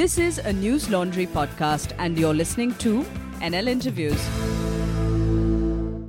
This is a Newslaundry podcast, and you're listening to NL Interviews.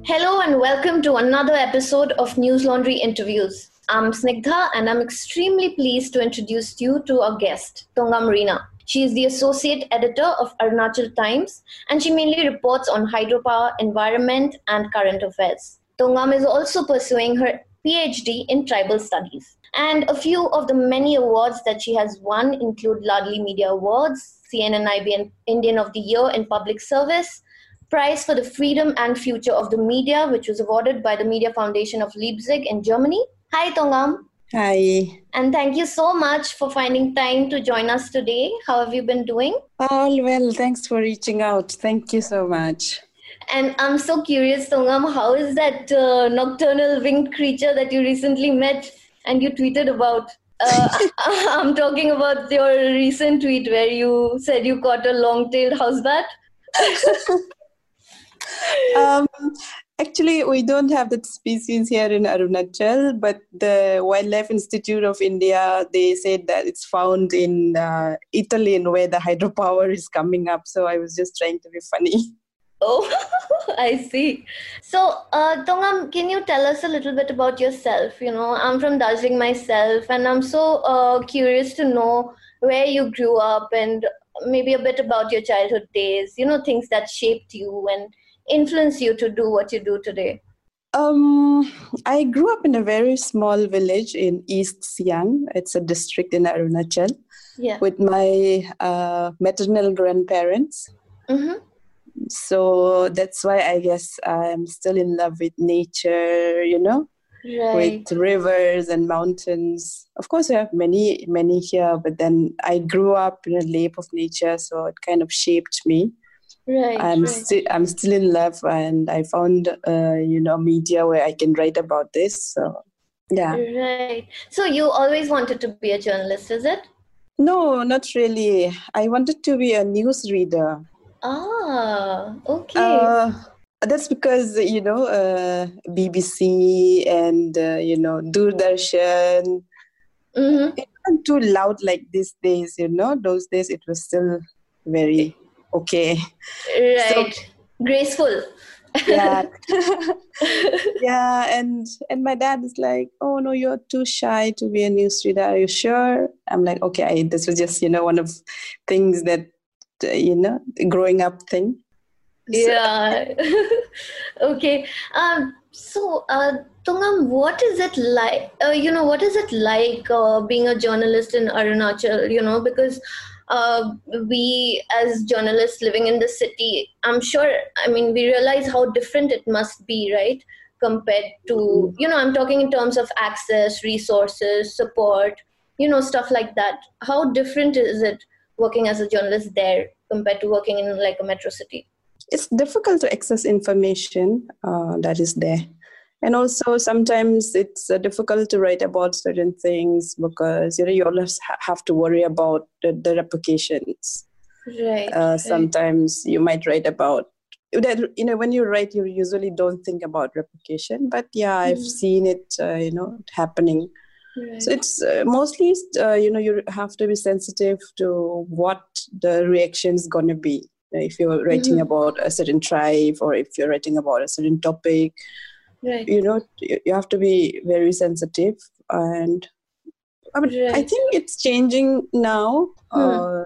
Hello, and welcome to another episode of Newslaundry Interviews. I'm Snigdha, and I'm extremely pleased to introduce you to our guest, Tongam Rina. She is the associate editor of Arunachal Times, and she mainly reports on hydropower, environment, and current affairs. Tongam is also pursuing her PhD in tribal studies. And a few of the many awards that she has won include Ladli Media Awards, CNN IBN Indian of the Year in Public Service, Prize for the Freedom and Future of the Media, which was awarded by the Media Foundation of Leipzig in Germany. Hi, Tongam. Hi. And thank you so much for finding time to join us today. How have you been doing? All well. Thanks for reaching out. Thank you so much. And I'm so curious, Tongam, how is that uh, nocturnal winged creature that you recently met and you tweeted about? Uh, I'm talking about your recent tweet where you said you caught a long-tailed house bat. um, actually, we don't have that species here in Arunachal, but the Wildlife Institute of India they said that it's found in uh, Etalin, in where the hydropower is coming up. So I was just trying to be funny. Oh, I see. So, uh, Tongam, can you tell us a little bit about yourself? You know, I'm from Darjeeling myself, and I'm so uh, curious to know where you grew up and maybe a bit about your childhood days. You know, things that shaped you and influenced you to do what you do today. Um, I grew up in a very small village in East Siang. It's a district in Arunachal. Yeah. With my uh, maternal grandparents. Mm-hmm so that's why i guess i'm still in love with nature you know right. with rivers and mountains. Of course we have many many here but then i grew up in a lap of nature so it kind of shaped me. Right i'm right. still i'm still in love and i found uh, you know media where i can write about this so yeah. Right. So you always wanted to be a journalist is it? No not really. I wanted to be a news reader Ah, okay. Uh, that's because you know uh, BBC and uh, you know Doordarshan. Mm-hmm. It wasn't too loud like these days. You know, those days it was still very okay. Right, so, graceful. yeah, yeah, and and my dad is like, "Oh no, you're too shy to be a newsreader. Are you sure?" I'm like, "Okay." I, this was just you know one of things that you know growing up thing yeah okay um so uh Tongam, what is it like? Uh, you know, what is it like uh, being a journalist in Arunachal? You know, because uh, we as journalists living in the city, I'm sure. I mean, we realize how different it must be, right? Compared to, you know, I'm talking in terms of access, resources, support, you know, stuff like that. How different is it working as a journalist there compared to working in like a metro city? It's difficult to access information uh, that is there. And also sometimes it's uh, difficult to write about certain things because you know you always have to worry about the, the replications. Right, uh, right. Sometimes you might write about that. You know, when you write, you usually don't think about replication. But yeah, I've Mm. seen it. Uh, you know, happening. Right. So it's uh, mostly, uh, you know, you have to be sensitive to what the reaction is going to be. If you're writing Mhm. about a certain tribe or if you're writing about a certain topic, right. you know, you have to be very sensitive. And I, mean, I think it's changing now. Hmm. Uh,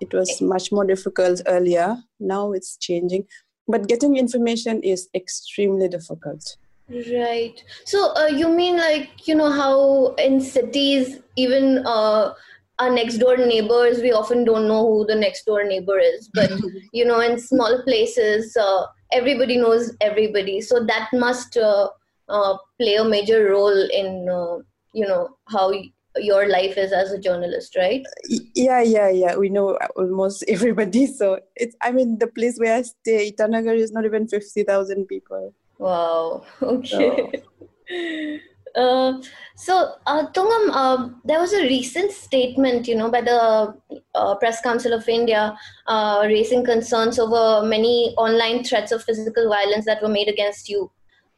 it was much more difficult earlier. Now it's changing. But getting information is extremely difficult. Right. So uh, you mean like you know how in cities even uh, our next door neighbors we often don't know who the next door neighbor is, but you know in small places uh, everybody knows everybody. So that must uh, uh, play a major role in uh, you know how your life is as a journalist, right? Yeah, yeah, yeah. We know almost everybody. So it's, I mean, the place where I stay, Itanagar, is not even 50,000 people. Wow. Okay. Uh, so, uh, Tongam, uh, there was a recent statement, you know, by the uh, Press Council of India, uh, raising concerns over many online threats of physical violence that were made against you,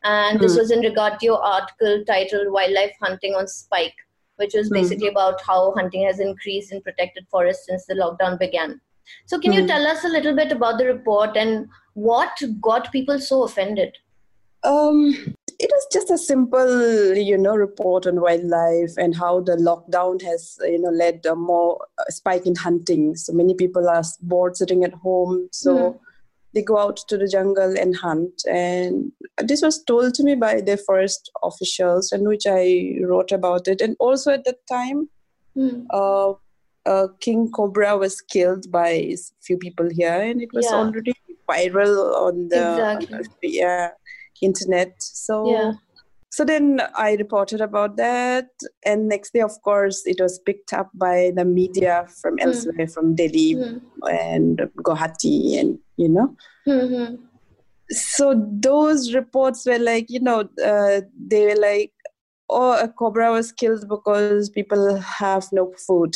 and this Hmm. was in regard to your article titled "Wildlife Hunting on Spike." which was basically about how hunting has increased in protected forests since the lockdown began. So, can you tell us a little bit about the report and what got people so offended? Um, it was just a simple, you know, report on wildlife and how the lockdown has, you know, led a more spike in hunting. So many people are bored sitting at home, so mm. they go out to the jungle and hunt. And this was told to me by the forest officials, and which I wrote about it. And also at that time, mm. uh, uh, king cobra was killed by a few people here, and it was yeah. already viral on the exactly. yeah internet. So yeah. So then I reported about that, and next day, of course, it was picked up by the media from mm. elsewhere, from Delhi mm. and Guwahati, and you know. Mm-hmm. So those reports were like, you know, uh, they were like, "Oh, a cobra was killed because people have no food."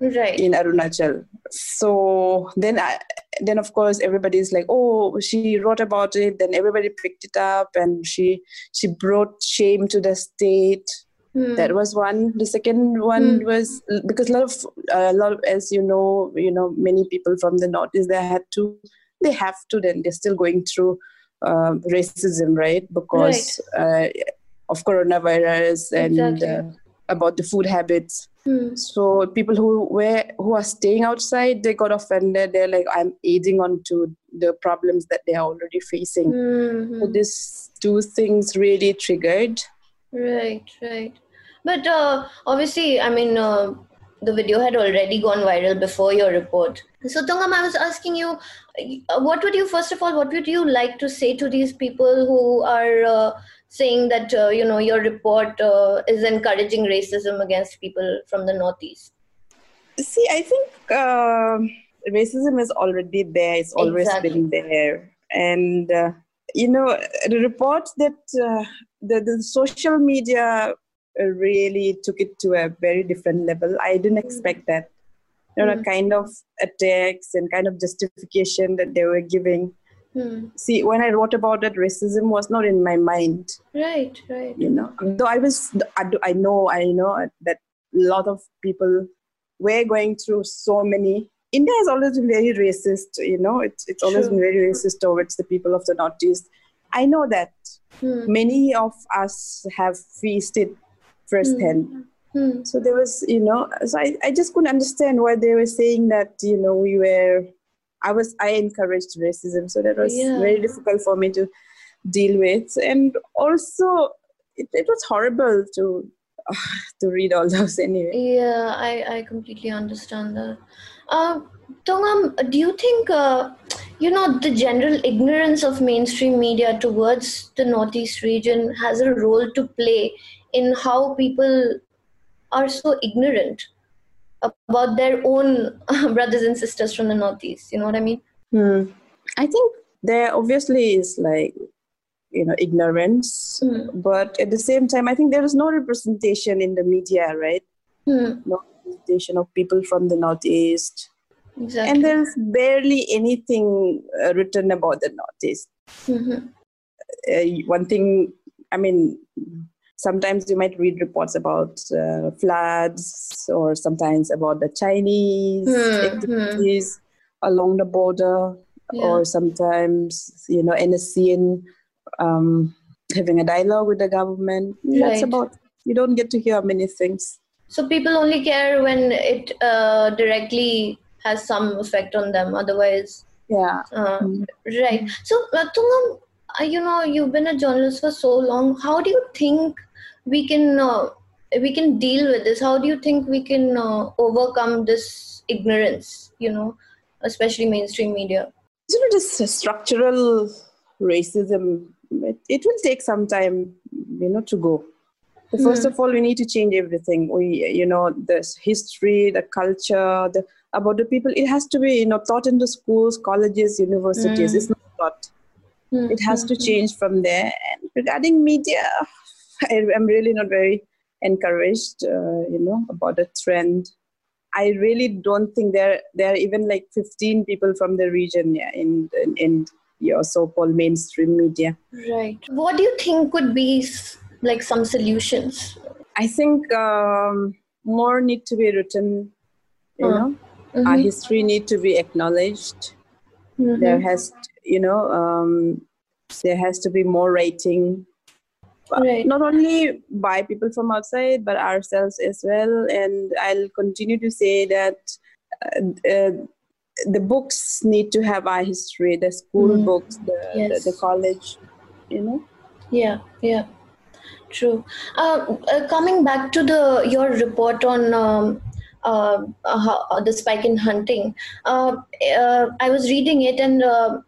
right in arunachal so then i then of course everybody's like oh she wrote about it then everybody picked it up and she she brought shame to the state mm. that was one the second one mm. was because a lot of a lot of as you know you know many people from the northeast they had to they have to then they're still going through uh, racism right because right. Uh, of coronavirus and exactly. uh, about the food habits Hmm. So people who were who are staying outside, they got offended. They're like, I'm aiding on to the problems that they are already facing. Mm-hmm. So these two things really triggered. Right, right. But uh, obviously, I mean, uh, the video had already gone viral before your report. So Tongam, I was asking you, uh, what would you first of all, what would you like to say to these people who are uh, saying that uh, you know your report uh, is encouraging racism against people from the northeast see i think uh, racism is already there it's always exactly. been there and uh, you know the report that uh, the, the social media really took it to a very different level i didn't mm. expect that you know mm. kind of attacks and kind of justification that they were giving Hmm. See, when I wrote about that, racism was not in my mind. Right, right. You know, though I was, I, do, I know, I know that a lot of people were going through so many. India has always been very racist. You know, it's it's always been very racist towards the people of the Northeast. I know that hmm. many of us have feasted firsthand. Hmm. hmm. So there was, you know, so I, I just couldn't understand why they were saying that, you know, we were I was I encouraged racism, so that was yeah. very difficult for me to deal with, and also it, it was horrible to uh, to read all those anyway. Yeah, I I completely understand that. Uh, Tongam, do you think uh, you know the general ignorance of mainstream media towards the northeast region has a role to play in how people are so ignorant about their own brothers and sisters from the northeast you know what i mean hmm. i think there obviously is like you know ignorance hmm. but at the same time i think there is no representation in the media right hmm. no representation of people from the northeast exactly. and there's barely anything uh, written about the northeast mm-hmm. uh, one thing i mean sometimes you might read reports about uh, floods or sometimes about the Chinese mm-hmm. activities along the border, yeah. or sometimes, you know, NSCN um, having a dialogue with the government. Right. That's about, you don't get to hear many things. So people only care when it uh, directly has some effect on them, otherwise. Yeah. Uh, mm-hmm. Right. So, uh, Tongam, uh, you know, you've been a journalist for so long. How do you think we can uh, we can deal with this. How do you think we can uh, overcome this ignorance you know especially mainstream media? You know this structural racism? It, it will take some time you know to go. First mm. of all we need to change everything. We you know the history the culture the about the people. It has to be you know taught in the schools colleges universities. Mm. it's not taught. Mm. it has to hmm, hmm. change from there. And regarding media I, am really not very encouraged, uh, you know, about the trend. I really don't think there there are even like 15 people from the region yeah, in, in, in your so-called mainstream media. Right. What do you think could be like some solutions? I think um, more need to be written. You Uh, know, our Mhm. history need to be acknowledged. Mhm. There has, you know, um, there has to be more rating Right. not only by people from outside but ourselves as well and i'll continue to say that uh, uh, the books need to have our history the school Mm. books the, Yes. the, the college you know Yeah, yeah, true. Uh, uh, coming back to the your report on um, uh, uh, uh, the spike in hunting, uh, uh, I was reading it, and uh,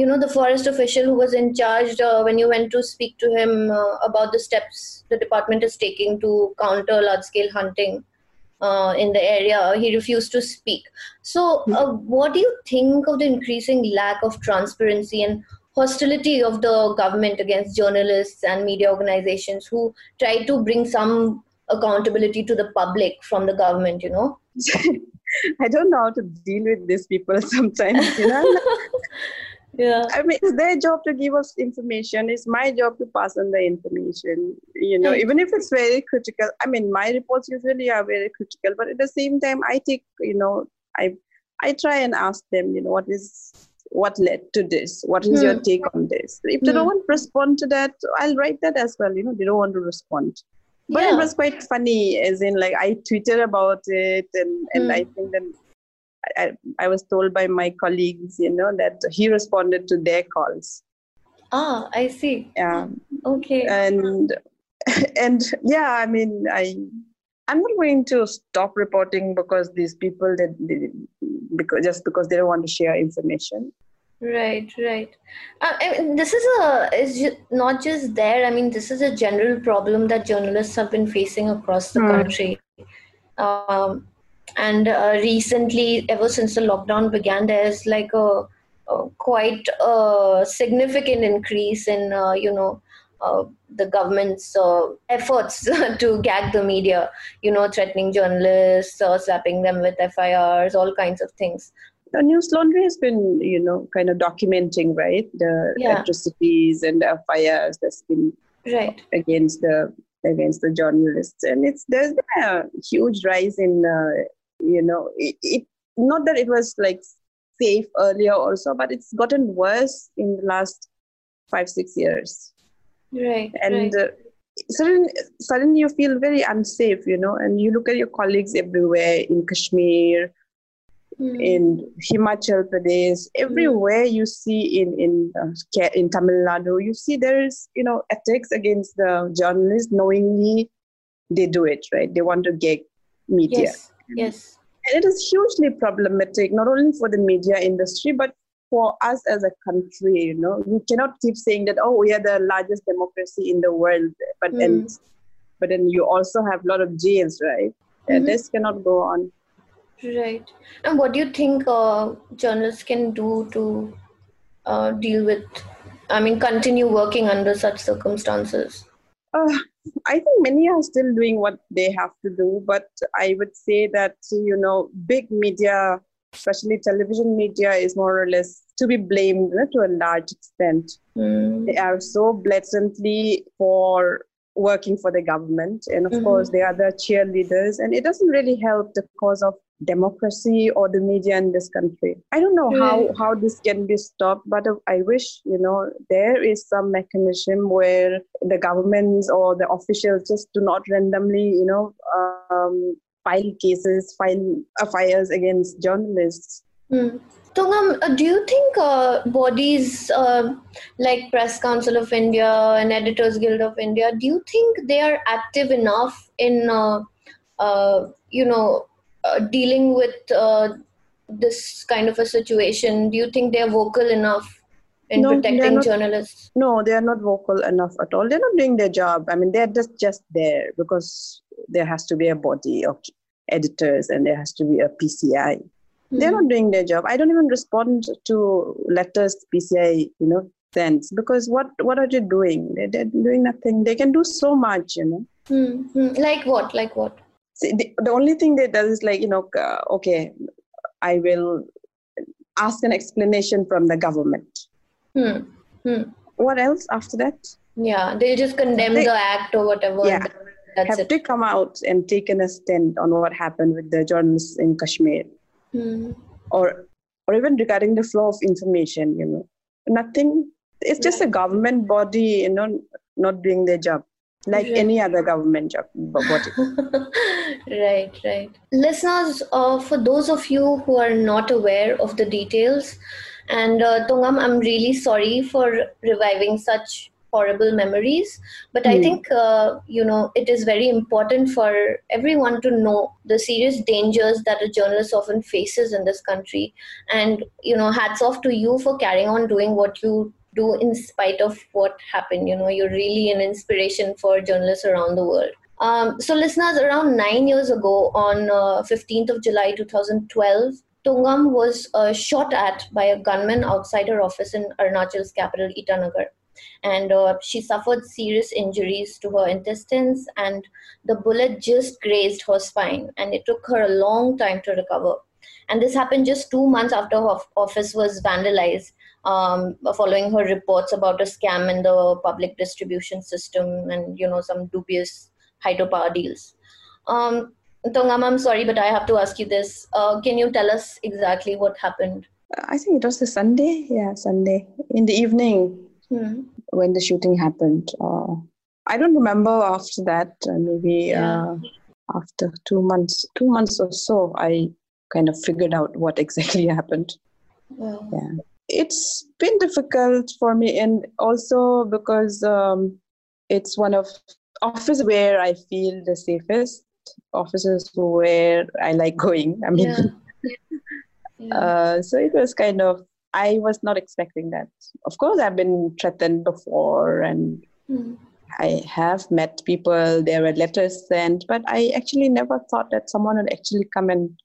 you know the forest official who was in charge uh, when you went to speak to him uh, about the steps the department is taking to counter large-scale hunting. Uh, in the area, he refused to speak. So, uh, what do you think of the increasing lack of transparency and hostility of the government against journalists and media organizations who try to bring some accountability to the public from the government you know i don't know how to deal with these people sometimes you know yeah I mean, it's their job to give us information. It's my job to pass on the information. You know, even if it's very critical. I mean, my reports usually are very critical, but at the same time, I take, you know, I, I try and ask them, you know, what is, what led to this? What is your Hmm. take on this? If they Hmm. don't respond to that, I'll write that as well. You know, they don't want to respond. But it was quite funny, as in, like, I tweeted about it, and and Hmm. I think then I, I was told by my colleagues, you know, that he responded to their calls. ah i see Yeah, okay and and yeah, I mean, I I'm not going to stop reporting because these people that they, because just because they don't want to share information. right right uh, I mean, this is a is not just there i mean this is a general problem that journalists have been facing across the Hmm. country um, and uh, recently ever since the lockdown began there's like a, a quite a significant increase in uh, you know uh, the government's uh, efforts to gag the media you know threatening journalists uh, slapping them with FIRs all kinds of things. The Newslaundry has been, you know, kind of documenting, right, the Yeah. atrocities and the fires that's been right. against the against the journalists. And it's there's been a huge rise in uh, you know it, it not that it was like safe earlier also but it's gotten worse in the last five six years right and right. uh, suddenly, suddenly you feel very unsafe you know and you look at your colleagues everywhere in kashmir Hmm. in Himachal Pradesh, everywhere you see in in uh, in Tamil Nadu, you see there is you know attacks against the journalists knowingly. They do it right. They want to get media, yes yes and it is hugely problematic not only for the media industry but for us as a country. You know, we cannot keep saying that oh we are the largest democracy in the world, but then but then you also have a lot of jails, right? And Mhm. this cannot go on. Right. And what do you think uh, journalists can do to uh, deal with, I mean, continue working under such circumstances? Uh, I think many are still doing what they have to do, but I would say that, you know, big media, especially television media, is more or less to be blamed to a large extent. Mm. They are so blatantly for working for the government. And of Mhm. course, they are the cheerleaders, and it doesn't really help the cause of democracy or the media in this country. I don't know how, how this can be stopped, but I wish, you know, there is some mechanism where the governments or the officials just do not randomly, you know, um, file cases, file FIRs against journalists. Hmm. Tongam, uh, do you think uh, bodies uh, like Press Council of India and Editors Guild of India, do you think they are active enough in, uh, uh, you know, uh, dealing with uh, this kind of a situation? Do you think they're vocal enough in No, protecting not. journalists? No, they are not vocal enough at all. They're not doing their job. I mean, they're just just there because there has to be a body of editors and there has to be a PCI. They're Hmm. not doing their job. I don't even respond to letters PCI, you know, sends because what what are they doing? They're, they're doing nothing. They can do so much, you know. Hmm, hmm. Like what? Like what? See, the, the only thing they does is like you know, uh, okay, I will ask an explanation from the government. Hmm. Hmm. What else after that? Yeah, they just condemn They- the act or whatever. Yeah. That's have it. to come out and taken a stand on what happened with the journalists in Kashmir, Hmm. or or even regarding the flow of information. You know, nothing. It's just a government body, you know, not doing their job like Right. any other government job body. right, right. Listeners, uh, for those of you who are not aware of the details, and uh, Tongam, I'm really sorry for reviving such horrible memories, but I Hmm. think, uh, you know, it is very important for everyone to know the serious dangers that a journalist often faces in this country. And, you know, hats off to you for carrying on doing what you do in spite of what happened. You know, you're really an inspiration for journalists around the world. Um, so, listeners, around nine years ago, on uh, 15th of July 2012, Tongam was uh, shot at by a gunman outside her office in Arunachal's capital, Itanagar. And uh, she suffered serious injuries to her intestines, and the bullet just grazed her spine. And it took her a long time to recover. And this happened just two months after her office was vandalized um, following her reports about a scam in the public distribution system and you know some dubious hydropower deals. Um, Tongam, I'm sorry, but I have to ask you this. Uh, can you tell us exactly what happened? I think it was a Sunday. Yeah, Sunday in the evening Hmm. when the shooting happened. Uh, I don't remember after that. Uh, maybe Yeah. uh, after two months, two months or so, I kind of figured out what exactly happened. Well, Yeah, it's been difficult for me, and also because um, it's one of office where I feel the safest. Offices where I like going. I mean, yeah. Yeah. uh, so it was kind of I was not expecting that. Of course, I've been threatened before, and Hmm. I have met people. There were letters sent, but I actually never thought that someone would actually come and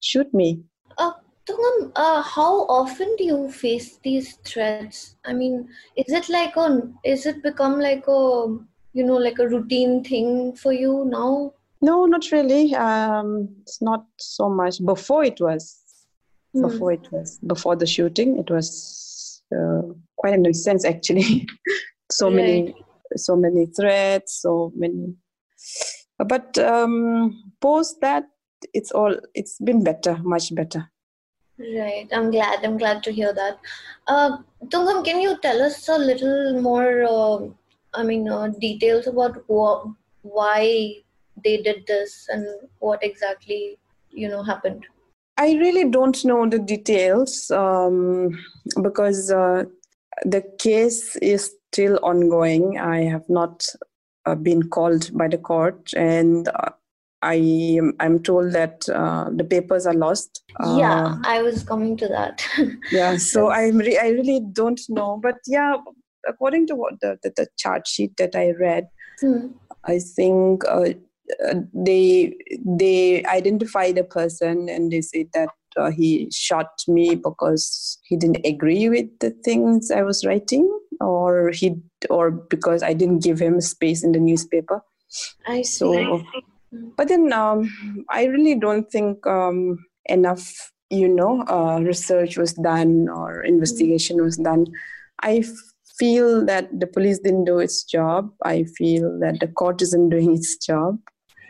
shoot me. Tongam, uh, how often do you face these threats? I mean, is it like a, is it become like a, you know, like a routine thing for you now? No, not really. Um, it's not so much. Before it was, Hmm. before it was, before the shooting, it was uh, quite a nuisance actually. so many, so many threats, so many. But um, post that, it's all. It's been better, much better. Right. I'm glad. I'm glad to hear that. Uh, Tongam, can you tell us a little more? Uh, I mean, uh, details about wh- why they did this and what exactly you know happened. I really don't know the details um, because uh, the case is still ongoing. I have not uh, been called by the court, and uh, I I'm told that uh, the papers are lost. Uh, yeah, I was coming to that. yeah. So I re- I really don't know, but yeah, according to what the the, the charge sheet that I read, Hmm. I think uh, uh, they they identify the person and they say that uh, he shot me because he didn't agree with the things I was writing, or he or because I didn't give him space in the newspaper. I see. So, but then um, I really don't think um, enough, you know, uh, research was done or investigation was done. I feel that the police didn't do its job. I feel that the court isn't doing its job,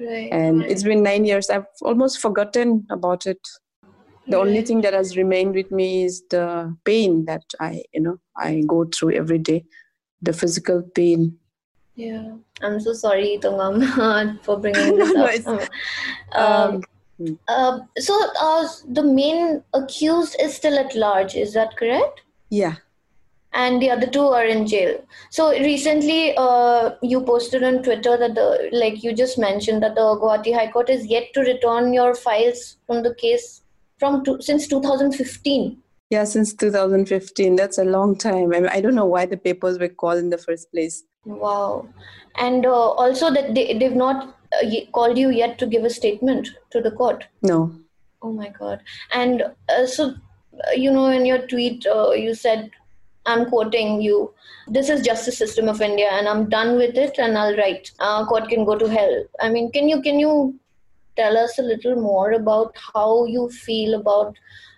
right. and it's been nine years. I've almost forgotten about it. The only thing that has remained with me is the pain that I, you know, I go through every day, the physical pain. Yeah, I'm so sorry, Tongam, for bringing this No, no, up. it's- Um, Um, uh, so, uh, the main accused is still at large, is that correct? yeah. And the other two are in jail. So recently, uh, you posted on Twitter that the like you just mentioned that the Guwahati High Court is yet to return your files from the case from two, since 2015. Yeah, since 2015. That's a long time. I, mean, I don't know why the papers were called in the first place. Wow, and uh, also that they they've not uh, called you yet to give a statement to the court. No. Oh my god! And uh, so, uh, you know, in your tweet, uh, you said, "I'm quoting you. This is justice system of India, and I'm done with it, and I'll write. Uh, court can go to hell." I mean, can you can you tell us a little more about how you feel about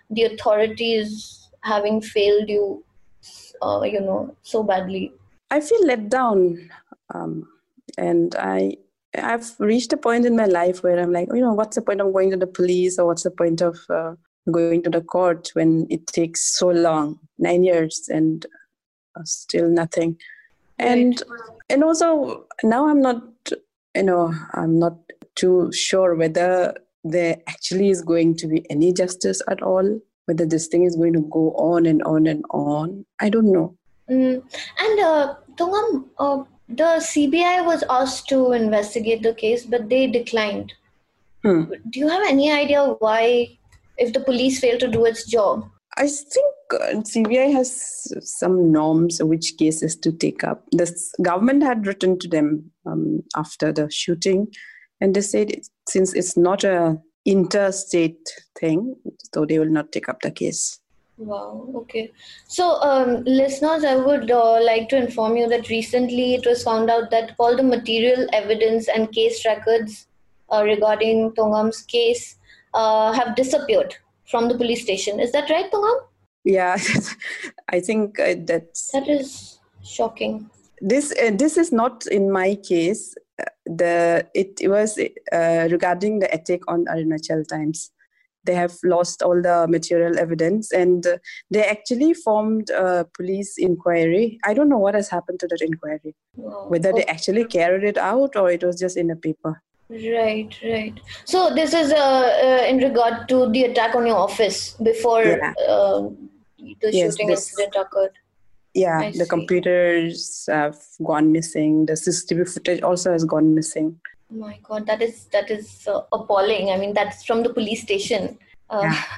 the authorities having failed you, uh, you know, so badly? I feel let down. Um, and I I've reached a point in my life where I'm like, you know, what's the point of going to the police or what's the point of uh, going to the court when it takes so long, nine years, and uh, still nothing. And and also now I'm not, you know, I'm not too sure whether there actually is going to be any justice at all. Whether this thing is going to go on and on and on, I don't know. Mm. And uh, Tongam, uh, the CBI was asked to investigate the case, but they declined. Hmm. Do you have any idea why, if the police failed to do its job? I think uh, CBI has some norms which cases to take up. The government had written to them um, after the shooting, and they said since it's not a interstate thing, so they will not take up the case. Wow. Okay. So, um, listeners, I would uh, like to inform you that recently it was found out that all the material evidence and case records uh, regarding Tongam's case uh, have disappeared from the police station. Is that right, Tongam? Yeah, I think uh, that's That is shocking. this. Uh, this is not in my case. Uh, The it was uh, regarding the attack on Arunachal Times. They have lost all the material evidence, and uh, they actually formed a police inquiry. I don't know what has happened to that inquiry. Wow. Whether they actually carried it out or it was just in a paper. Right, right. So this is uh, uh, in regard to the attack on your office before Yeah. uh, the Yes, shooting this- incident occurred. Yeah, I the see. computers have gone missing. The CCTV footage also has gone missing. My God, that is that is uh, appalling. I mean, that's from the police station. Uh, Yeah.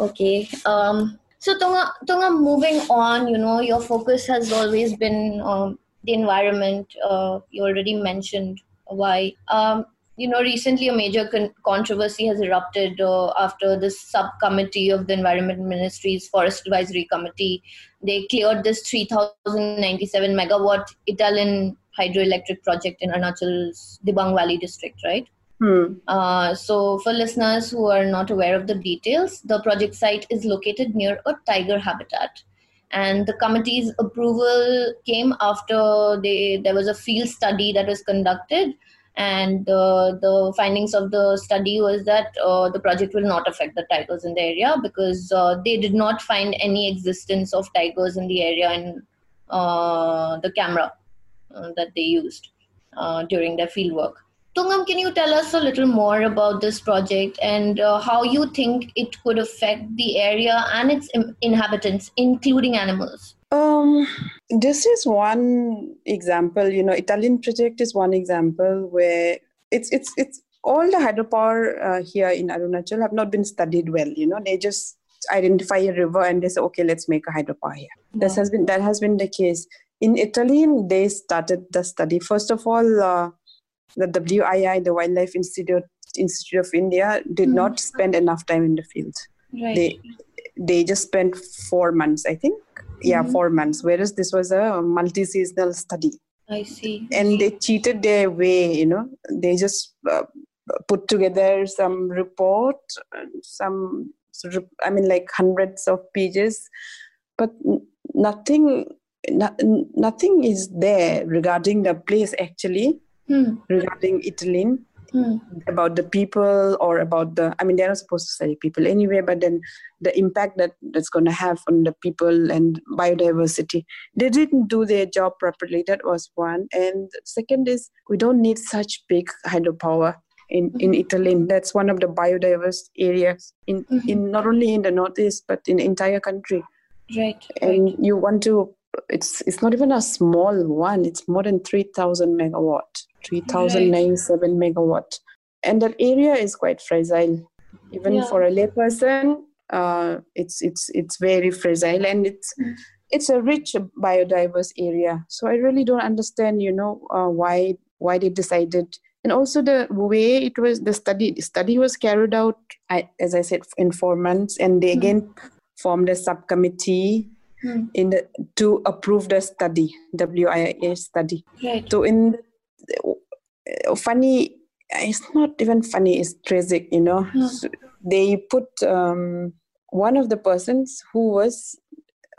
Okay. Um, so Tonga, Tonga, moving on. You know, your focus has always been um, the environment. Uh, you already mentioned why. Um, you know, recently a major con- controversy has erupted uh, after the subcommittee of the Environment Ministry's Forest Advisory Committee. They cleared this 3,097 megawatt Etalin hydroelectric project in Arunachal's Dibang Valley district, right? Hmm. Uh, so, for listeners who are not aware of the details, the project site is located near a tiger habitat. And the committee's approval came after they, there was a field study that was conducted. And uh, the findings of the study was that uh, the project will not affect the tigers in the area because uh, they did not find any existence of tigers in the area in uh, the camera that they used uh, during their field work. Tongam, can you tell us a little more about this project and uh, how you think it could affect the area and its inhabitants, including animals? Um, this is one example. You know, Etalin project is one example where it's it's it's all the hydropower uh, here in Arunachal have not been studied well. You know, they just identify a river and they say, okay, let's make a hydropower here. This has been that has been the case in Etalin. They started the study first of all. Uh, the WII, the Wildlife Institute Institute of India, did Mhm. not spend enough time in the field Right. they they just spent four months i think yeah Mhm. four months whereas this was a multi-seasonal study I see. and they cheated their way you know they just uh, put together some report some sort of- i mean like hundreds of pages but nothing no, nothing is there regarding the place actually Hmm. regarding etalin Hmm. about the people or about the i mean they're not supposed to study people anyway but then the impact that that's going to have on the people and biodiversity they didn't do their job properly that was one and second is we don't need such big hydropower in, in Etalin. That's one of the biodiverse areas in, Mhm. in not only in the northeast but in the entire country. Right. And right. you want to it's it's not even a small one, it's more than three thousand megawatt, three thousand ninety seven megawatt. And that area is quite fragile. Even Yeah. for a layperson, uh, it's it's it's very fragile and it's Mm. it's a rich biodiverse area. So I really don't understand, you know, uh, why why they decided and also the way it was the study the study was carried out I, as i said in four months and they Mm. again formed a subcommittee Hmm. in the to approve the study WII study Right. so in uh, funny it's not even funny it's tragic you know Yeah. So they put um, one of the persons who was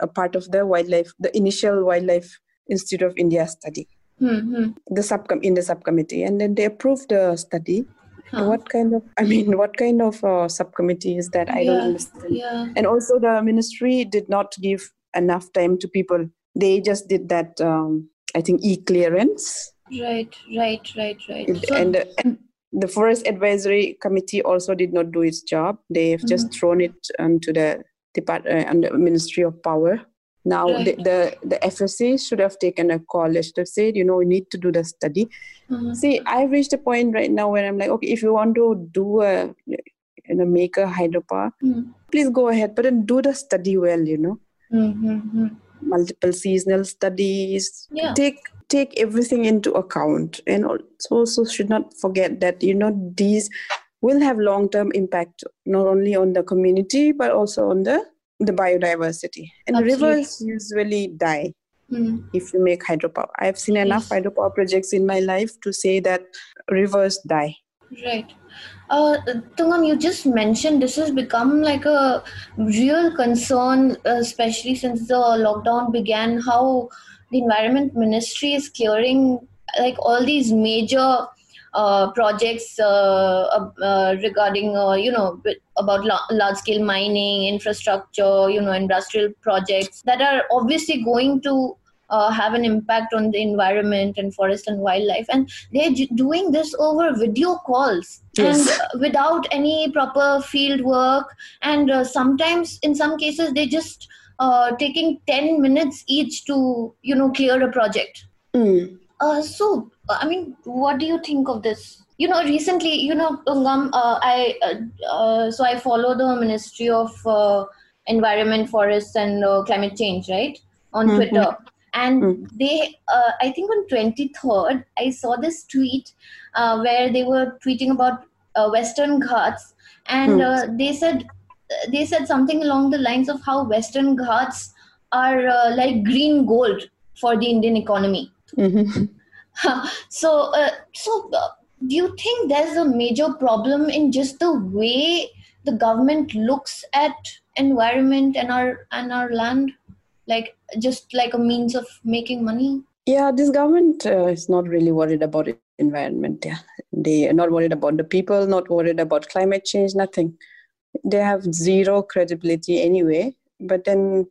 a part of the wildlife the initial wildlife institute of india study Hmm. the subcom in the subcommittee, and then they approved the study. Huh. What kind of? I mean, what kind of uh, subcommittee is that? I don't understand. Yeah. And also, the ministry did not give enough time to people. They just did that. Um, I think e clearance, Right. Right. Right. Right. It- So, and, the, and the forest advisory committee also did not do its job. They've just Mm-hmm. thrown it onto the depart uh, the Ministry of Power. Now the, Right. the the FSA should have taken a call. They should have said, you know, we need to do the study. Mhm. See, I've reached a point right now where I'm like, okay, if you want to do a, you know, make a hydropower, Hmm. please go ahead, but then do the study well. You know, Hmm, hmm, hmm. multiple seasonal studies. Yeah. Take take everything into account, and also, should not forget that you know these will have long term impact not only on the community but also on the the biodiversity. And Absolutely. rivers usually die Hmm. if you make hydropower. I've seen enough hydropower projects in my life to say that rivers die. Right. Uh, Tongam, you just mentioned this has become like a real concern, uh, especially since the lockdown began. How the environment ministry is clearing like all these major uh, projects uh, uh, regarding, uh, you know, about la- large scale mining, infrastructure, you know, industrial projects that are obviously going to uh, have an impact on the environment and forest and wildlife. And they're j- doing this over video calls Yes. and without any proper field work. And uh, sometimes, in some cases, they're just uh, taking 10 minutes each to, you know, clear a project. Mm. Uh, so, uh, I mean, what do you think of this? You know, recently, you know, Ungam, uh, I uh, uh, so I follow the Ministry of uh, Environment, Forests, and uh, Climate Change, right, on Mhm. Twitter, and Mm. they, uh, I think on twenty third, I saw this tweet uh, where they were tweeting about uh, Western Ghats, and Mm. uh, they said they said something along the lines of how Western Ghats are uh, like green gold for the Indian economy. Mhm. so uh, so uh, do you think there's a major problem in just the way the government looks at environment and our and our land like just like a means of making money Yeah, this government uh, is not really worried about it, environment. Yeah, they are not worried about the people, not worried about climate change, nothing. They have zero credibility anyway. But then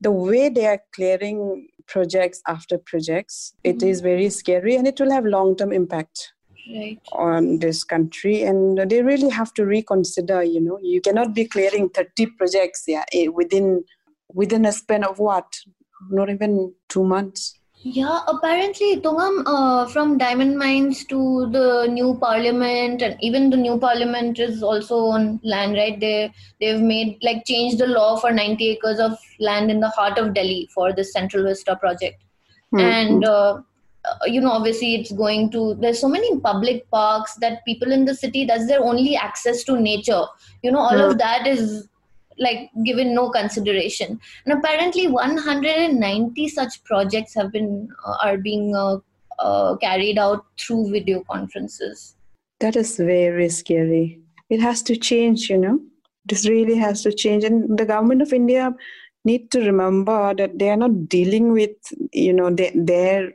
the way they are clearing projects after projects, it Mhm. is very scary and it will have long term impact right on this country. And they really have to reconsider. You know, you cannot be clearing thirty projects. Yeah, eh, within within a span of what? Not even two months. yeah apparently tongam uh, from diamond mines to the new parliament and even the new parliament is also on land right? They they've made like changed the law for 90 acres of land in the heart of delhi for the central vista project. Hmm, and uh, uh, you know obviously it's going to there's so many public parks that people in the city that's their only access to nature. You know all of that is like given no consideration and apparently 190 such projects have been uh, are being uh, uh, carried out through video conferences That is very scary. It has to change, you know. This really has to change. And the government of India need to remember that they are not dealing with, you know, their their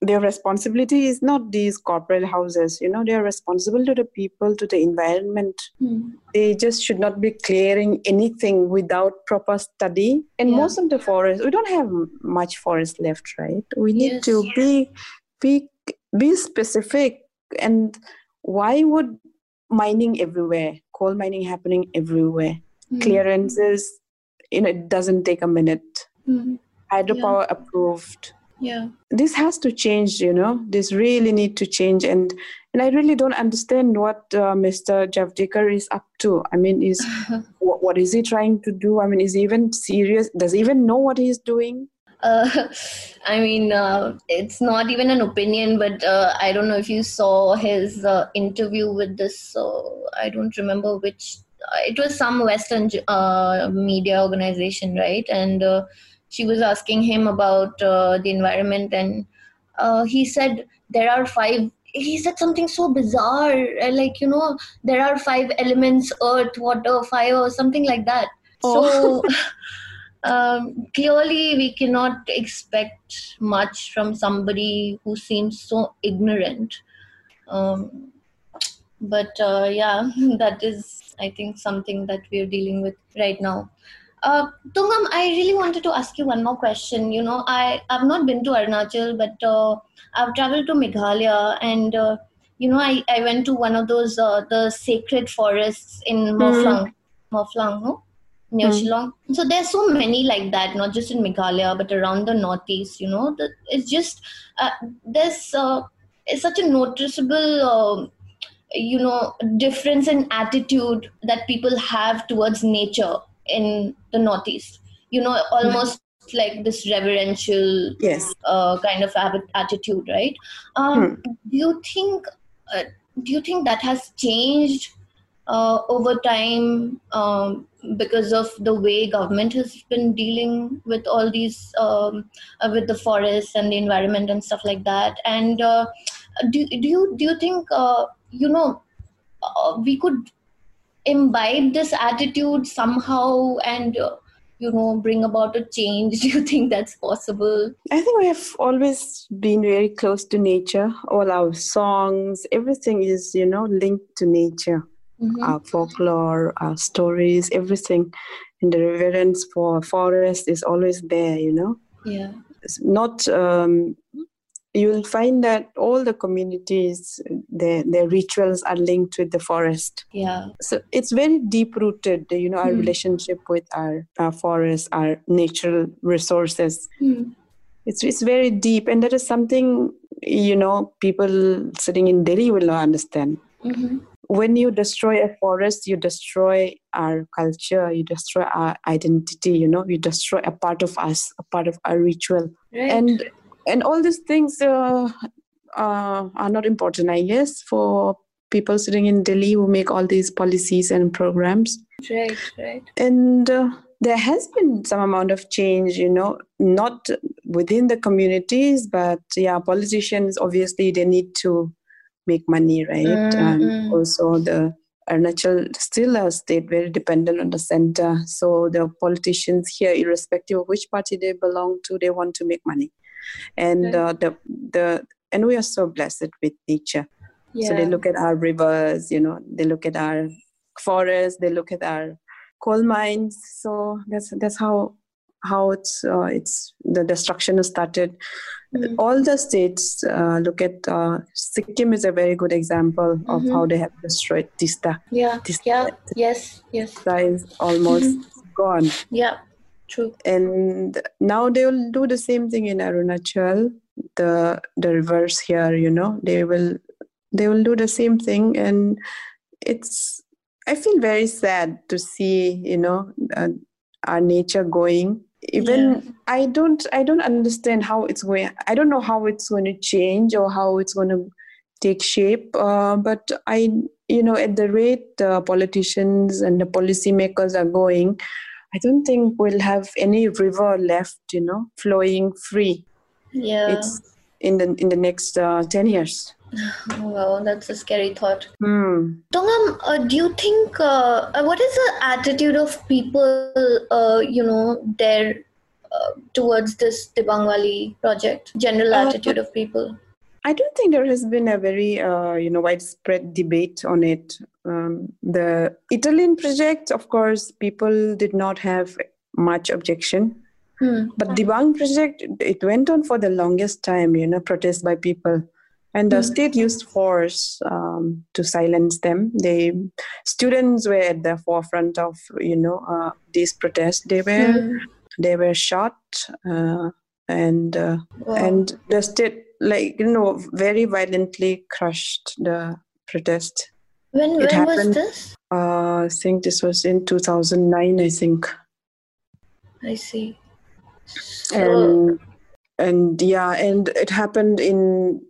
their responsibility is not these corporate houses, you know, they are responsible to the people, to the environment. They just should not be clearing anything without proper study. And Yeah. most of the forest, we don't have much forest left, right? We need Yes. to be be be specific and why would mining everywhere coal mining happening everywhere Hmm. clearances you know it doesn't take a minute Hmm. hydropower approved yeah this has to change you know this really need to change and and i really don't understand what uh, mr javadekar is up to i mean is what, what is he trying to do i mean is he even serious does he even know what he's doing uh, I mean, uh, it's not even an opinion, but uh, I don't know if you saw his uh, interview with this. Uh, I don't remember which. Uh, it was some Western uh, media organization, right? And uh, she was asking him about uh, the environment, and uh, he said there are five. He said something so bizarre, uh, like you know, there are five elements: earth, water, fire, something like that. So. um, clearly we cannot expect much from somebody who seems so ignorant. Um, but uh, yeah, that is, I think, something that we are dealing with right now. Uh, Tongam, I really wanted to ask you one more question. You know, I I've not been to Arunachal, but uh, I've traveled to Meghalaya, and uh, you know, I, I went to one of those uh, the sacred forests in Mawphlang, mm. Mawphlang, no, near mm. Shillong. So there's so many like that, not just in Meghalaya, but around the northeast. You know, the, it's just uh, there's uh, it's such a noticeable. Um, you know difference in attitude that people have towards nature in the northeast you know almost mm. like this reverential yes uh, kind of attitude right um, hmm. do you think uh, do you think that has changed uh, over time um, because of the way government has been dealing with all these um, uh, with the forests and the environment and stuff like that and uh, do, do you do you think uh, you know we could imbibe this attitude somehow and uh, you know bring about a change? Do you think that's possible? I think we have always been very close to nature. All our songs everything is you know linked to nature. Mm-hmm. our folklore our stories everything and the reverence for forest is always there you know? Yeah. It's not um, you will find that all the communities their their rituals are linked with the forest yeah so it's very deep rooted you know our mm. relationship with our, our forests our natural resources mm. it's it's very deep and that is something you know people sitting in delhi will not understand mm-hmm. when you destroy a forest you destroy our culture you destroy our identity you know you destroy a part of us a part of our ritual right. and and all these things uh, uh, are not important, I guess, for people sitting in Delhi who make all these policies and programs. Right, right. And uh, there has been some amount of change, you know, not within the communities, but yeah, politicians obviously they need to make money, right? Mm-hmm. And also the Arunachal still a state very dependent on the center. So the politicians here, irrespective of which party they belong to, they want to make money and uh, the the and we are so blessed with nature yeah. so they look at our rivers you know they look at our forests they look at our coal mines so that's that's how how it's uh, it's the destruction has started mm. all the states uh, look at uh, sikkim is a very good example of mm-hmm. how they have destroyed Teesta yeah Teesta, yeah yes yes is almost mm-hmm. gone yeah True. And now they will do the same thing in Arunachal, the the reverse here. You know, they will they will do the same thing, and it's. I feel very sad to see, you know, uh, our nature going. Even yeah. I don't I don't understand how it's going. I don't know how it's going to change or how it's going to take shape. Uh, but I, you know, at the rate the politicians and the policymakers are going, I don't think we'll have any river left, you know, flowing free. Yeah. It's in the in the next uh, 10 years. Wow, that's a scary thought. Hmm. Tongam, uh, do you think uh, uh, what is the attitude of people, uh, you know, there uh, towards this Dibang project? General uh, attitude of people. I don't think there has been a very uh, you know widespread debate on it. Um, the Etalin project, of course, people did not have much objection, hmm. but Bang project it went on for the longest time. You know, protest by people, and the hmm. state used force um, to silence them. They students were at the forefront of you know uh, these protests. They were hmm. they were shot. Uh, and uh, wow. and the state like you know very violently crushed the protest when, when happened, was this uh, i think this was in 2009 i think i see so... and and yeah and it happened in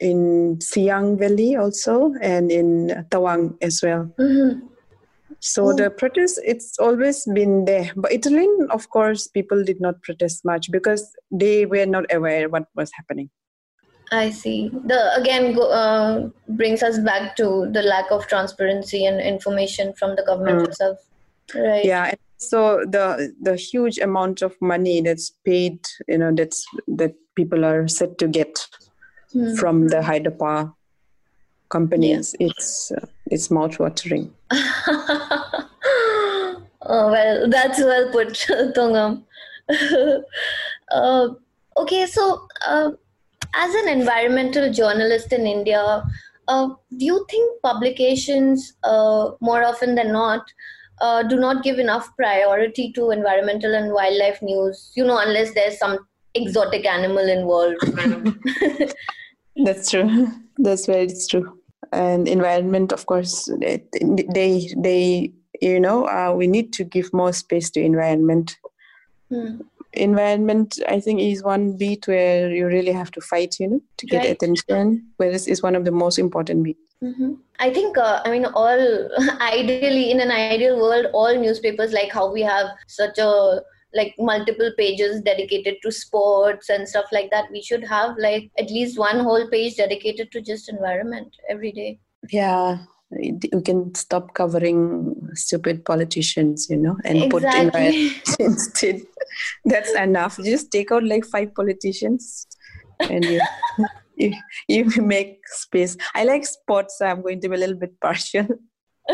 in siang valley also and in tawang as well mm-hmm. So oh. the protest, it's always been there. But Etalin, of course, people did not protest much because they were not aware what was happening. I see. The again uh, brings us back to the lack of transparency and information from the government mm. itself. Right. Yeah, So the the huge amount of money that's paid, you know, that's that people are set to get Hmm. from the hydropower companies, it's uh, it's mouth-watering. oh, well, that's well put, Tongam. uh, okay, so uh, as an environmental journalist in India, uh, do you think publications, uh, more often than not, uh, do not give enough priority to environmental and wildlife news? You know, unless there's some exotic animal involved. That's true. That's very true. And environment, of course, they they, they you know uh, we need to give more space to environment. Hmm. Environment, I think, is one beat where you really have to fight, you know, to get Right. attention. Whereas is one of the most important beats. hmm I think, uh, I mean, all ideally, in an ideal world, all newspapers, like how we have such a like multiple pages dedicated to sports and stuff like that, we should have like at least one whole page dedicated to just environment every day. Yeah, we can stop covering stupid politicians, you know, and put Exactly. environment instead. That's enough. Just take out like five politicians, and you, you you make space. I like sports. So I'm going to be a little bit partial.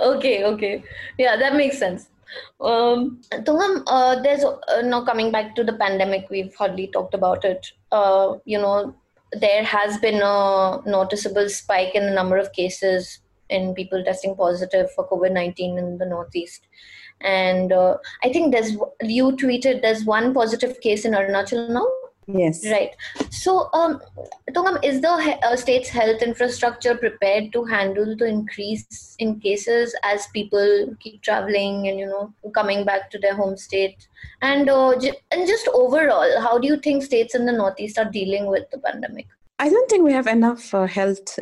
okay, okay. Yeah, that makes sense. Um, Tongam, uh, there's uh, now coming back to the pandemic, we've hardly talked about it. Uh, you know, there has been a noticeable spike in the number of cases in people testing positive for COVID 19 in the Northeast. And uh, I think there's, you tweeted there's one positive case in Arunachal now. Yes. Right. So, um, Tongam, is the he- uh, state's health infrastructure prepared to handle the increase in cases as people keep traveling and you know coming back to their home state? And uh, j- and just overall, how do you think states in the northeast are dealing with the pandemic? I don't think we have enough uh, health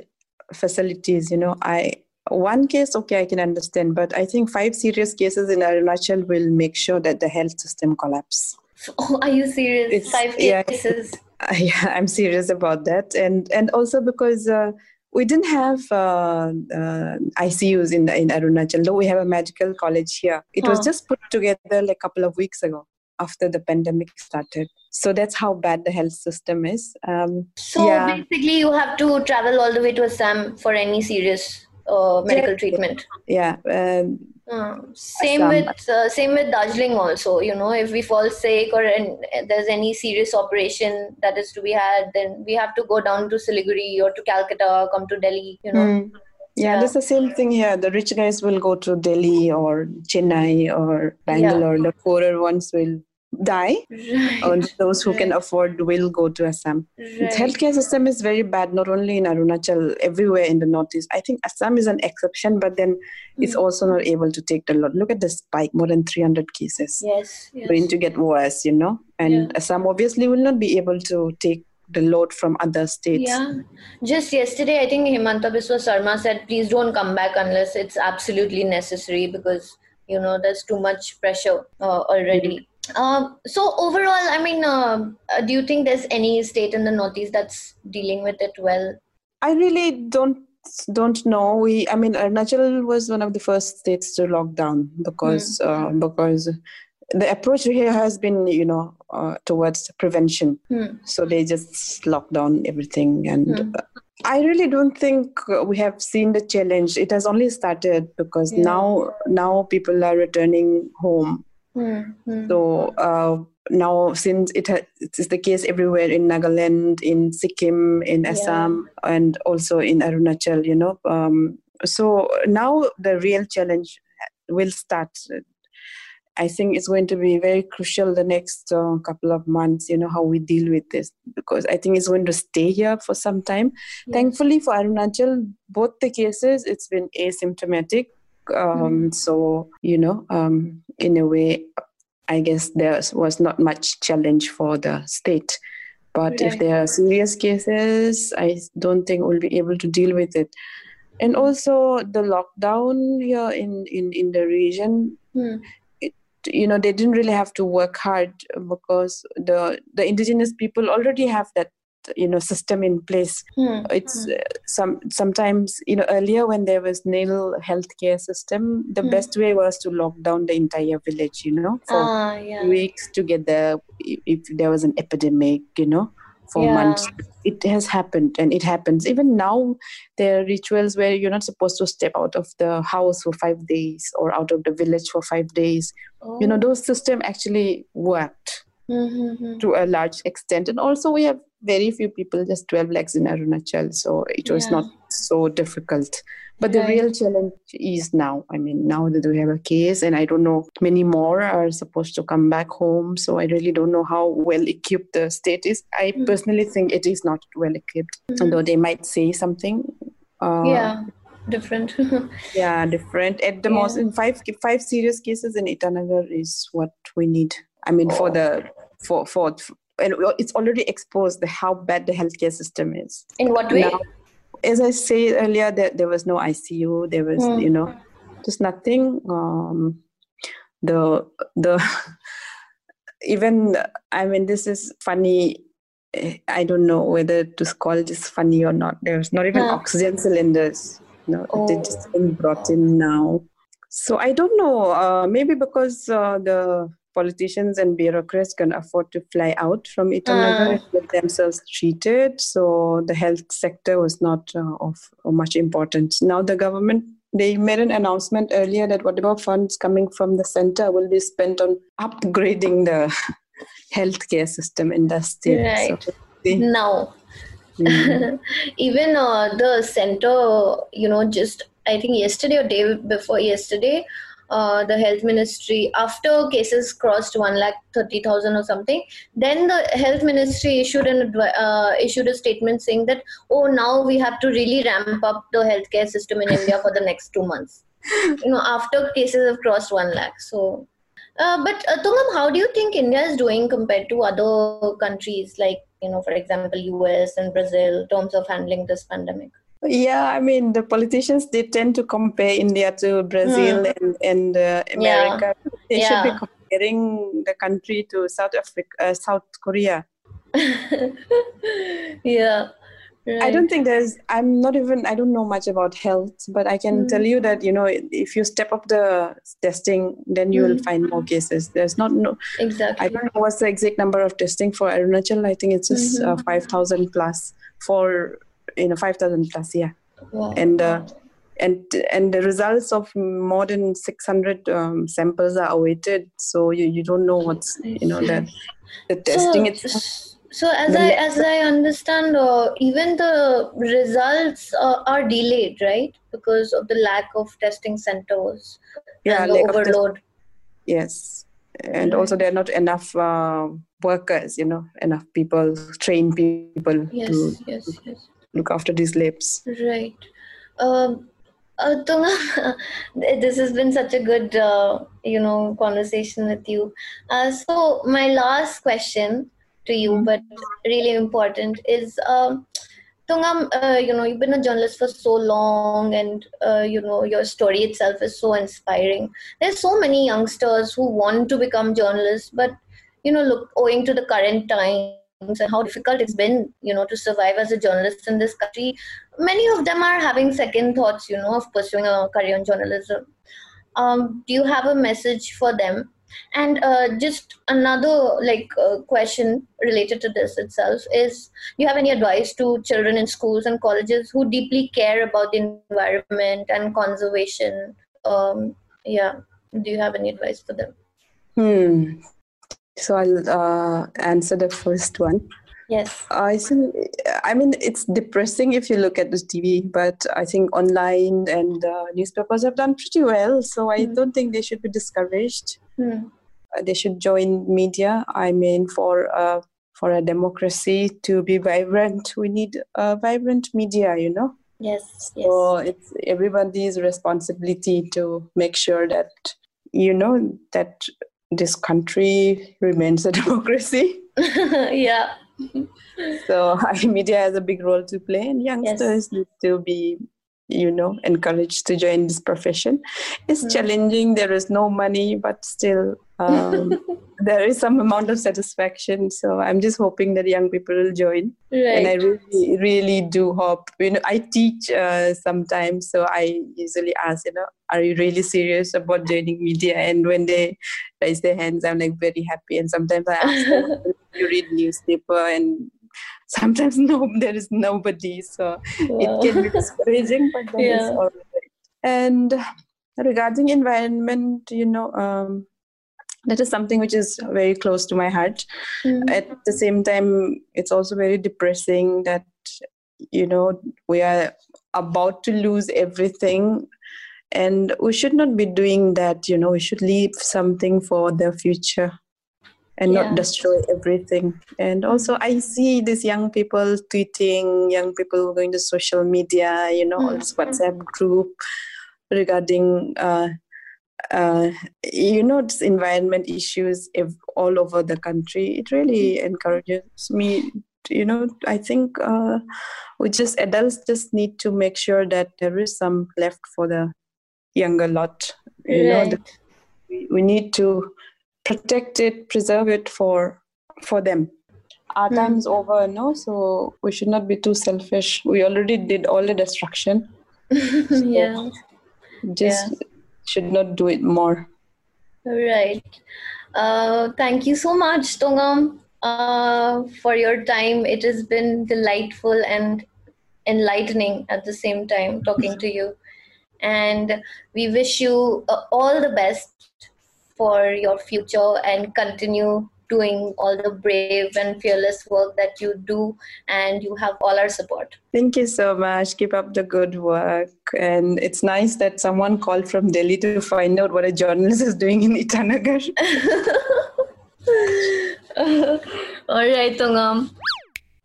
facilities. You know, I one case, okay, I can understand, but I think five serious cases in Arunachal will make sure that the health system collapse. Oh, are you serious? It's- Five yeah. cases. Uh, yeah, I'm serious about that, and and also because uh, we didn't have uh, uh, ICUs in in Arunachal, though we have a medical college here. It was just put together like a couple of weeks ago after the pandemic started. So that's how bad the health system is. Um, So Yeah. basically, you have to travel all the way to Assam for any serious uh, medical treatment. yeah, um, Uh, same with uh, same with Darjeeling also. You know, if we fall sick or an, there's any serious operation that is to be had, then we have to go down to Siliguri or to Calcutta, or come to Delhi. You know, Mm. Yeah, Yeah. that's the same thing here. The rich guys will go to Delhi or Chennai or Bangalore. The poorer ones will die, right, and those who can afford will go to Assam. Right. healthcare system is very bad, not only in Arunachal, everywhere in the northeast. I think Assam is an exception, but then it's Mm. also not able to take the load. Look at the spike, more than 300 cases. Yes, yes. Going to get worse, you know. And Yeah. Assam obviously will not be able to take the load from other states. Yeah. Just yesterday, I think Himanta Biswa Sarma said, please don't come back unless it's absolutely necessary because, you know, there's too much pressure uh, already. Um, so, overall, I mean, uh, uh, do you think there's any state in the Northeast that's dealing with it well? I really don't don't know. We, I mean, Arunachal was one of the first states to lock down because uh, because the approach here has been, you know, uh, towards prevention. Hmm. So they just lock down everything, and uh, I really don't think we have seen the challenge. It has only started because Yeah. now now people are returning home. Hmm. Hmm. So uh, now, since it, ha- it is the case everywhere in Nagaland, in Sikkim, in Yeah. Assam, and also in Arunachal, you know. Um, so now the real challenge will start. I think it's going to be very crucial the next uh, couple of months, you know, how we deal with this, because I think it's going to stay here for some time. Yeah. Thankfully for Arunachal, both the cases, it's been asymptomatic. Um, So, you know, um, in a way, I guess there was not much challenge for the state. But if there are serious cases, I don't think we'll be able to deal with it. And also the lockdown here in, in, in the region, Hmm. you know, they didn't really have to work hard because the the indigenous people already have that you know system in place Hmm. it's uh, some sometimes you know earlier when there was nil healthcare system the Hmm. best way was to lock down the entire village you know for Ah, yeah. weeks together if if there was an epidemic you know for Yeah. months it has happened and it happens even now there are rituals where you're not supposed to step out of the house for five days or out of the village for five days you know those system actually worked Mm-hmm. to a large extent and also we have very few people just 12 lakhs in arunachal so it was Yeah. not so difficult. But the real challenge is now. I mean now that we have a case and i don't know many more are supposed to come back home so i really don't know how well equipped the state is. I Mm. personally think it is not well equipped although they might say something uh, yeah, different. yeah different. At the most in five five serious cases in itanagar is what we need. I mean for the for for and it's already exposed the, how bad the healthcare system is In what way? Now, as i said earlier there, there was no icu there was Hmm. you know just nothing um the the even i mean this is funny eh, i don't know whether to call this funny or not there's not even Huh. oxygen cylinders you know they Oh. just been brought in now so i don't know uh, maybe because uh, the politicians and bureaucrats can afford to fly out from Itanagar and get themselves treated so the health sector was not uh, of, of much importance now the government they made an announcement earlier that whatever funds coming from the center will be spent on upgrading the healthcare system in the state. Right. So. Now, Mm. even uh, the center, you know, just I think yesterday or day before yesterday, uh, the health ministry, after cases crossed one lakh thirty thousand or something, then the health ministry issued an uh, issued a statement saying that oh now we have to really ramp up the healthcare system in India for the next two months. You know, after cases have crossed one lakh, so. Uh, but uh, Tongam, how do you think India is doing compared to other countries like, you know, for example, US and Brazil in terms of handling this pandemic? Yeah, I mean the politicians they tend to compare India to Brazil and and uh, America. They should be Hmm. Comparing the country to South Africa, uh, South Korea. yeah. I don't think there's. I'm not even. I don't know much about health, but I can Mm. tell you that you know if you step up the testing, then you will Mm. find more cases. There's not no. exactly. I don't know what's the exact number of testing for Arunachal. I think it's just uh, Mhm. five thousand plus for you know five thousand plus. Yeah, Wow. and uh, and and the results of more than six hundred um, samples are awaited. So you, you don't know what's you know the the testing so, itself. so as I as I understand, uh, even the results uh, are delayed, right? Because of the lack of testing centers Yeah, and the of test- overload. Yes, and also there are not enough uh, workers. You know, enough people, trained people Yes, to yes, yes. Look after these labs. Right. Um, uh, Tunga, this has been such a good, uh, you know, conversation with you. Uh, so my last question to you, but really important, is um, Tongam, uh, you know, you've been a journalist for so long, and uh, you know your story itself is so inspiring. There's so many youngsters who want to become journalists, but you know, look, owing to the current times and how difficult it's been, you know, to survive as a journalist in this country, many of them are having second thoughts, you know, of pursuing a career in journalism. Um, do you have a message for them? And uh, just another like uh, question related to this itself is: Do you have any advice to children in schools and colleges who deeply care about the environment and conservation? Um, yeah, do you have any advice for them? Hmm. So I'll uh, answer the first one. Yes. I think, I mean, it's depressing if you look at the TV, but I think online and uh, newspapers have done pretty well. So I Hmm. don't think they should be discouraged. Hmm. Uh, they should join media. I mean, for uh, for a democracy to be vibrant, we need a vibrant media. You know, Yes. Yes. so it's everybody's responsibility to make sure that you know that this country remains a democracy. yeah. So our media has a big role to play, and youngsters need to be you know encouraged to join this profession. It's Mm. challenging. There is no money but still um, there is some amount of satisfaction. So i'm just hoping that young people will join. Right. and i really really do hope you know i teach uh, sometimes. So i usually ask you know are you really serious about joining media? And when they raise their hands i'm like very happy. And sometimes i ask them you read newspaper and sometimes no there is nobody so Wow. it can be discouraging but Yeah. all right and regarding environment you know um, that is something which is very close to my heart Mm. at the same time it's also very depressing that you know we are about to lose everything and we should not be doing that you know we should leave something for the future and Yeah. not destroy everything. And also i see these young people tweeting young people going to social media you know all this whatsapp group regarding uh, uh, you know this environment issues all over the country. It really encourages me you know i think uh, we just adults just need to make sure that there is some left for the younger lot. You know the, we need to protect it preserve it for for them our Hmm. time's over no so we should not be too selfish we already did all the destruction yeah. just should not do it more Right. Uh, thank you so much, Tongam, uh, for your time. It has been delightful and enlightening at the same time talking to you. And we wish you uh, all the best for your future and continue doing all the brave and fearless work that you do. And you have all our support. Thank you so much. Keep up the good work. And it's nice that someone called from Delhi to find out what a journalist is doing in Itanagar. all right, Tongam.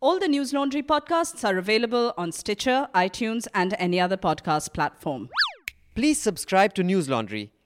All the Newslaundry podcasts are available on Stitcher, iTunes, and any other podcast platform. Please subscribe to Newslaundry.